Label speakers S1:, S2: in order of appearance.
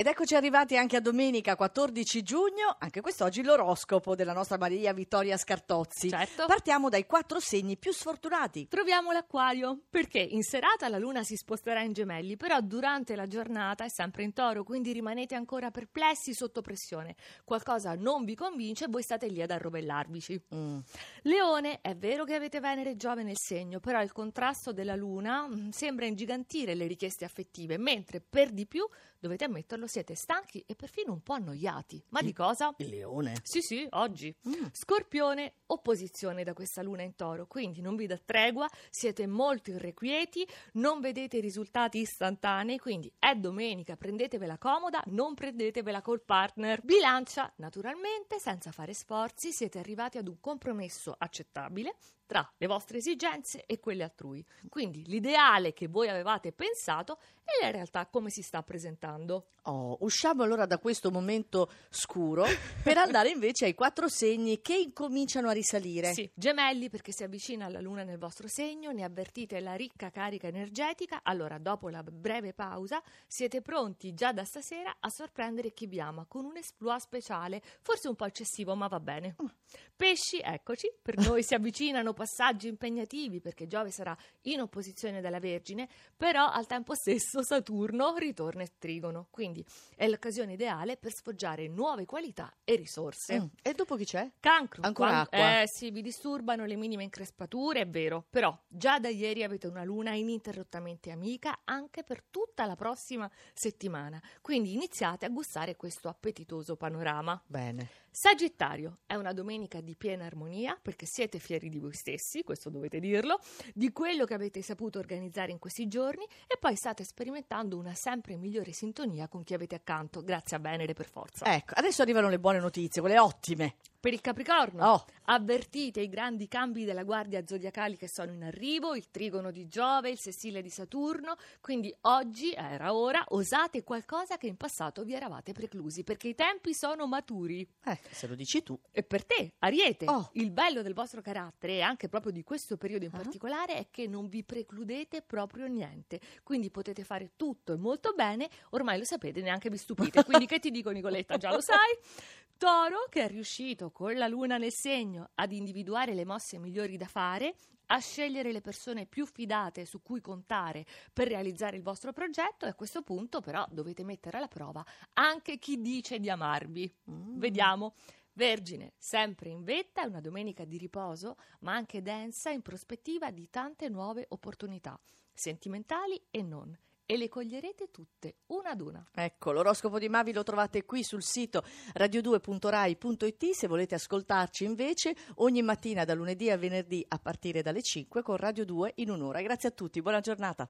S1: Ed eccoci arrivati anche a domenica 14 giugno, anche quest'oggi l'oroscopo della nostra Maria Vittoria Scartozzi.
S2: Certo.
S1: Partiamo dai quattro segni più sfortunati.
S2: Troviamo l'acquario, perché in serata la luna si sposterà in gemelli, però durante la giornata è sempre in toro, quindi rimanete ancora perplessi sotto pressione. Qualcosa non vi convince e voi state lì ad arrovellarvici.
S1: Mm.
S2: Leone, è vero che avete Venere e Giove nel segno, però il contrasto della luna mm, sembra ingigantire le richieste affettive, mentre per di più, dovete ammetterlo, siete stanchi e perfino un po' annoiati. Ma di cosa?
S1: Il leone.
S2: Sì, sì, oggi.
S1: Mm.
S2: Scorpione, opposizione da questa luna in toro, quindi non vi dà tregua, siete molto irrequieti, non vedete i risultati istantanei, quindi è domenica, prendetevela comoda, non prendetevela col partner. Bilancia, naturalmente, senza fare sforzi, siete arrivati ad un compromesso accettabile tra le vostre esigenze e quelle altrui. Quindi l'ideale che voi avevate pensato è la realtà come si sta presentando.
S1: Oh, usciamo allora da questo momento scuro per andare invece ai quattro segni che incominciano a risalire.
S2: Sì, gemelli perché si avvicina la luna nel vostro segno, ne avvertite la ricca carica energetica, allora dopo la breve pausa siete pronti già da stasera a sorprendere chi vi ama con un esploit speciale, forse un po' eccessivo ma va bene. Pesci, eccoci, per noi si avvicinano passaggi impegnativi perché Giove sarà in opposizione dalla Vergine, però al tempo stesso Saturno ritorna in trigono, quindi è l'occasione ideale per sfoggiare nuove qualità e risorse.
S1: Mm. E dopo chi c'è?
S2: Cancro.
S1: Ancora
S2: Quan-
S1: acqua?
S2: Eh sì, vi disturbano le minime increspature, è vero. Però già da ieri avete una luna ininterrottamente amica anche per tutta la prossima settimana. Quindi iniziate a gustare questo appetitoso panorama.
S1: Bene.
S2: Sagittario, è una domenica di piena armonia perché siete fieri di voi stessi, questo dovete dirlo, di quello che avete saputo organizzare in questi giorni e poi state sperimentando una sempre migliore sintonia con chi avete accanto, grazie a Venere per forza.
S1: Ecco, adesso arrivano le buone notizie, quelle ottime.
S2: Per il Capricorno,
S1: Oh.
S2: avvertite i grandi cambi della guardia zodiacali che sono in arrivo, il trigono di Giove, il sessile di Saturno, quindi oggi era ora, osate qualcosa che in passato vi eravate preclusi, perché i tempi sono maturi.
S1: Eh, se lo dici tu.
S2: E per te, Ariete,
S1: Oh.
S2: il bello del vostro carattere e anche proprio di questo periodo in
S1: Ah.
S2: particolare è che non vi precludete proprio niente, quindi potete fare tutto e molto bene, ormai lo sapete, neanche vi stupite, quindi che ti dico Nicoletta, già lo sai? Toro, che è riuscito con la luna nel segno ad individuare le mosse migliori da fare, a scegliere le persone più fidate su cui contare per realizzare il vostro progetto e a questo punto però dovete mettere alla prova anche chi dice di amarvi.
S1: Mm.
S2: Vediamo. Vergine, sempre in vetta, è una domenica di riposo, ma anche densa in prospettiva di tante nuove opportunità, sentimentali e non, e le coglierete tutte, una ad una.
S1: Ecco, l'oroscopo di Mavi lo trovate qui sul sito radio2.rai.it se volete ascoltarci invece ogni mattina da lunedì a venerdì a partire dalle 5 con Radio 2 in un'ora. Grazie a tutti, buona giornata.